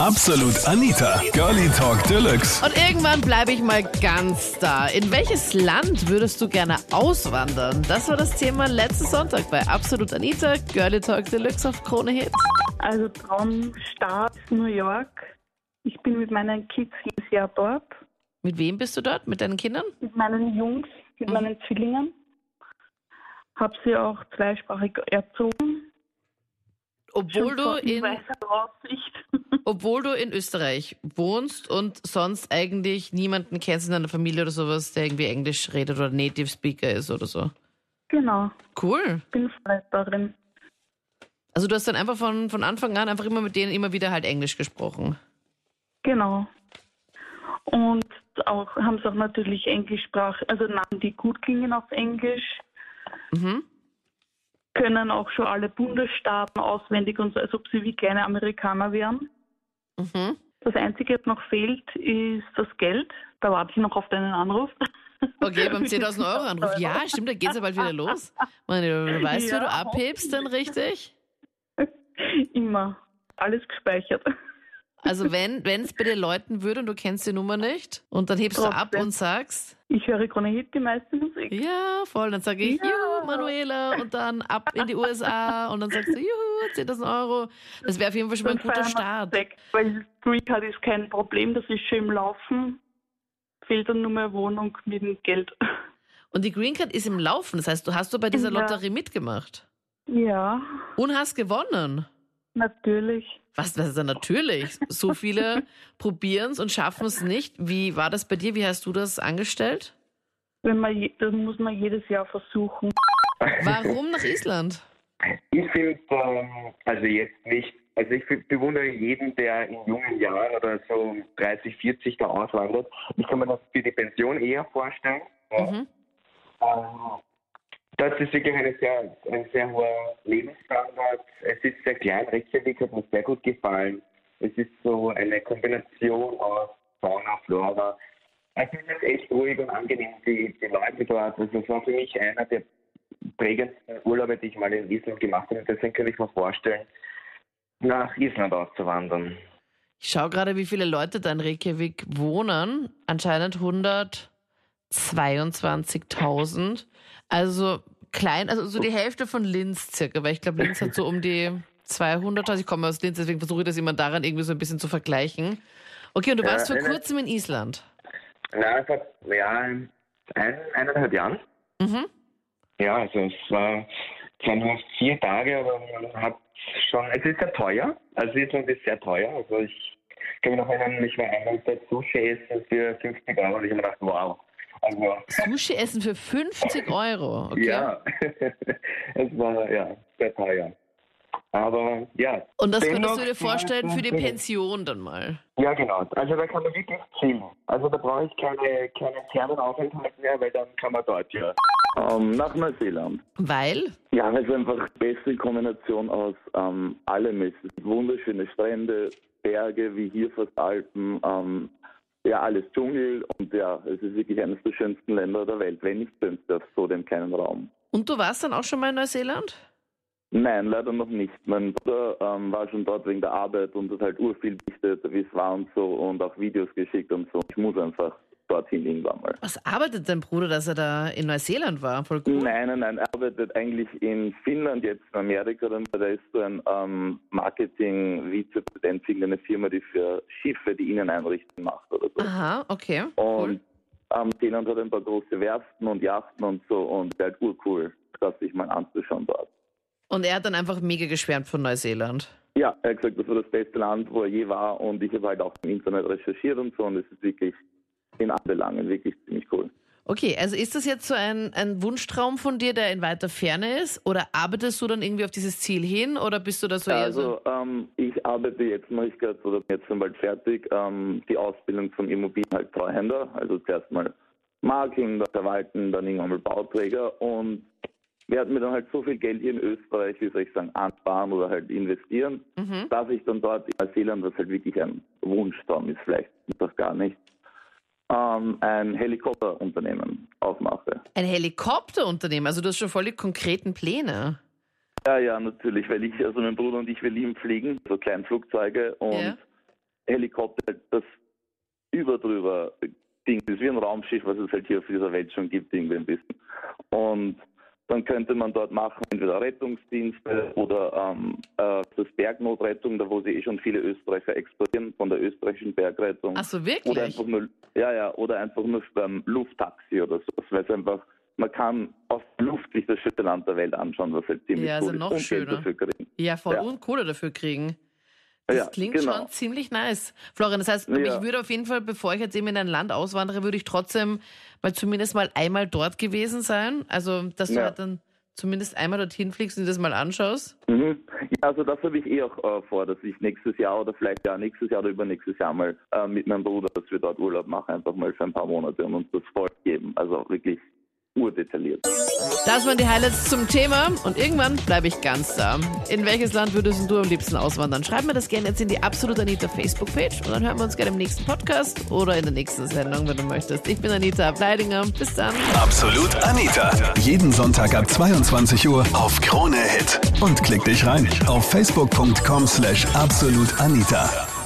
Absolut Anita, Girlie Talk Deluxe. Und irgendwann bleibe ich mal ganz da. In welches Land würdest du gerne auswandern? Das war das Thema letzten Sonntag bei Absolut Anita, Girlie Talk Deluxe auf Krone Hit. Also Traumstaat New York. Ich bin mit meinen Kids jedes Jahr dort. Mit wem bist du dort? Mit deinen Kindern? Mit meinen Jungs, mit meinen Zwillingen. Hab sie auch zweisprachig erzogen. Obwohl du, Schon in, weißer Aussicht. Obwohl du in Österreich wohnst und sonst eigentlich niemanden kennst in deiner Familie oder sowas, der irgendwie Englisch redet oder Native Speaker ist oder so. genau, Cool. bin frei darin. Also du hast dann einfach von, von Anfang an einfach immer mit denen immer wieder halt Englisch gesprochen. Genau. Und auch haben sie auch natürlich Englischsprach, also Namen, die gut klingen auf Englisch. Mhm. Können auch schon alle Bundesstaaten auswendig und so, als ob sie wie kleine Amerikaner wären. Mhm. Das Einzige, was noch fehlt, ist das Geld. Da warte ich noch auf deinen Anruf. Okay, beim 10.000 Euro Anruf. Ja, stimmt, da geht's ja bald wieder los. Meine, weißt du, wie du Ja, abhebst dann richtig? Immer. Alles gespeichert. Also wenn es bei dir läuten würde und du kennst die Nummer nicht und dann hebst du ab Trotzdem. und sagst, Ich höre Krone Hit, die meiste Musik. ja, voll, dann sage ich, Ja. juhu, Manuela und dann ab in die USA und dann sagst du, juhu, 10.000 Euro. Das wäre auf jeden Fall schon mal ein guter Start. Weg, weil Green Card ist kein Problem, das ist schon im Laufen. Fehlt dann nur mehr Wohnung mit dem Geld. Und die Green Card ist im Laufen, das heißt, du hast du bei dieser Ja. Lotterie mitgemacht Ja, und hast gewonnen. natürlich. Was, das ist ja natürlich. So viele probieren es und schaffen es nicht. Wie war das bei dir? Wie hast du das angestellt? Wenn man das muss man jedes Jahr versuchen. Warum nach Island? Ich finde, ähm, also jetzt nicht, also ich be- bewundere jeden, der in jungen Jahren oder so 30, 40 da auswandert. Ich kann mir das für die Pension eher vorstellen. Mhm. Ähm, das ist wirklich eine sehr, ein sehr hoher Lebensstandard. Es ist sehr klein, Reykjavik hat mir sehr gut gefallen. Es ist so eine Kombination aus Fauna, Flora. Also es ist echt ruhig und angenehm, die, die Leute dort. Also es war für mich einer der prägendsten Urlaube, die ich mal in Island gemacht habe. Und deswegen könnte ich mir vorstellen, nach Island auszuwandern. Ich schaue gerade, wie viele Leute da in Reykjavik wohnen. Anscheinend 122.000. Also klein, also so die Hälfte von Linz circa, weil ich glaube, Linz hat so um die 200.000. Ich komme aus Linz, deswegen versuche ich das immer daran irgendwie so ein bisschen zu vergleichen. Okay, und du Ja, warst vor kurzem in Island. Na, vor ja, ein, eineinhalb Jahren. Mhm. Ja, also es war zwar nur vier Tage, aber man hat schon, es ist sehr teuer. Also Island ist sehr teuer. Also ich kann mich noch erinnern, ich war einmal bei Sushi essen für 50 Euro und ich habe mir gedacht, wow. Also, Sushi essen für 50 Euro. Okay. ja, es war ja sehr teuer. Aber ja. Und das könntest du dir vorstellen für die Pension dann mal. Ja, genau. Also da kann man wirklich chillen. Also da brauche ich keine, keinen Fernaufenthalt mehr, weil dann kann man dort ja. Ähm, nach Neuseeland. Weil? Ja, weil es einfach die beste Kombination aus ähm, allem ist. Wunderschöne Strände, Berge wie hier fast Alpen, ähm, ja, alles Dschungel und ja, es ist wirklich eines der schönsten Länder der Welt, wenn nicht schönste auf so dem kleinen Raum. Und du warst dann auch schon mal in Neuseeland? Nein, leider noch nicht. Mein Bruder ähm, war schon dort wegen der Arbeit und hat halt urviel berichtet, wie es war und so und auch Videos geschickt und so. Ich muss einfach dorthin irgendwann mal. Was arbeitet dein Bruder, dass er da in Neuseeland war? Voll cool. Nein, nein, nein. Er arbeitet eigentlich in Finnland, jetzt in Amerika. Dann da ist so ein ähm, Marketing-Vizepräsident für eine Firma, die für Schiffe die Inneneinrichtung macht oder so. Aha, okay. Cool. Und ähm, Finnland hat ein paar große Werften und Yachten und so und der hat urcool, das sich mal anzuschauen dort. Und er hat dann einfach mega geschwärmt von Neuseeland. Ja, er hat gesagt, das war das beste Land, wo er je war und ich habe halt auch im Internet recherchiert und so und es ist wirklich in allen Belangen wirklich ziemlich cool. Okay, also ist das jetzt so ein, ein Wunschtraum von dir, der in weiter Ferne ist? Oder arbeitest du dann irgendwie auf dieses Ziel hin? Oder bist du da so eher so? Also ähm, ich arbeite jetzt mache ich gerade oder bin jetzt schon bald fertig ähm, die Ausbildung zum Immobilien halt also zuerst mal Marketing, dann verwalten, dann irgendwann mal Bauträger und werde mir dann halt so viel Geld hier in Österreich, wie soll ich sagen, ansparen oder halt investieren, Mhm. dass ich dann dort in Neuseeland, was halt wirklich ein Wunschtraum ist, vielleicht ist das gar nicht, ähm, ein Helikopterunternehmen aufmache. Ein Helikopterunternehmen, also du hast schon voll die konkreten Pläne. Ja, ja, natürlich, weil ich, also mein Bruder und ich, wir lieben Fliegen, so Kleinflugzeuge und Ja. Helikopter das überdrüber Ding ist, wie ein Raumschiff, was es halt hier auf dieser Welt schon gibt, irgendwie ein bisschen. Und dann könnte man dort machen, entweder Rettungsdienste oder ähm, äh, das Bergnotrettung, da wo sie eh schon viele Österreicher exportieren, von der österreichischen Bergrettung. Ach so, wirklich? Oder einfach nur, ja, ja, oder einfach nur beim Lufttaxi oder so. Weil es einfach, man kann aus der Luft sich das schönste Land der Welt anschauen, was halt ziemlich Ja, also cool ist. noch und Geld schöner. dafür kriegen. Ja, voll Ja. und Kohle dafür kriegen. Das Ja, klingt genau. schon ziemlich nice. Florian, das heißt, Ja. ich würde auf jeden Fall, bevor ich jetzt eben in ein Land auswandere, würde ich trotzdem mal zumindest mal einmal dort gewesen sein. Also, dass du Ja. halt dann zumindest einmal dorthin fliegst und dir das mal anschaust. Mhm. Ja, also das habe ich eh auch äh, vor, dass ich nächstes Jahr oder vielleicht ja nächstes Jahr oder übernächstes Jahr mal äh, mit meinem Bruder, dass wir dort Urlaub machen, einfach mal für ein paar Monate und uns das voll geben. Also auch wirklich urdetailliert. Das waren die Highlights zum Thema und irgendwann bleibe ich ganz da. In welches Land würdest du am liebsten auswandern? Schreib mir das gerne jetzt in die Absolut Anita Facebook-Page und dann hören wir uns gerne im nächsten Podcast oder in der nächsten Sendung, wenn du möchtest. Ich bin Anita Ableidinger. Bis dann. Absolut Anita. Jeden Sonntag ab 22 Uhr auf Krone Hit. Und klick dich rein auf facebook.com slash absolutanita.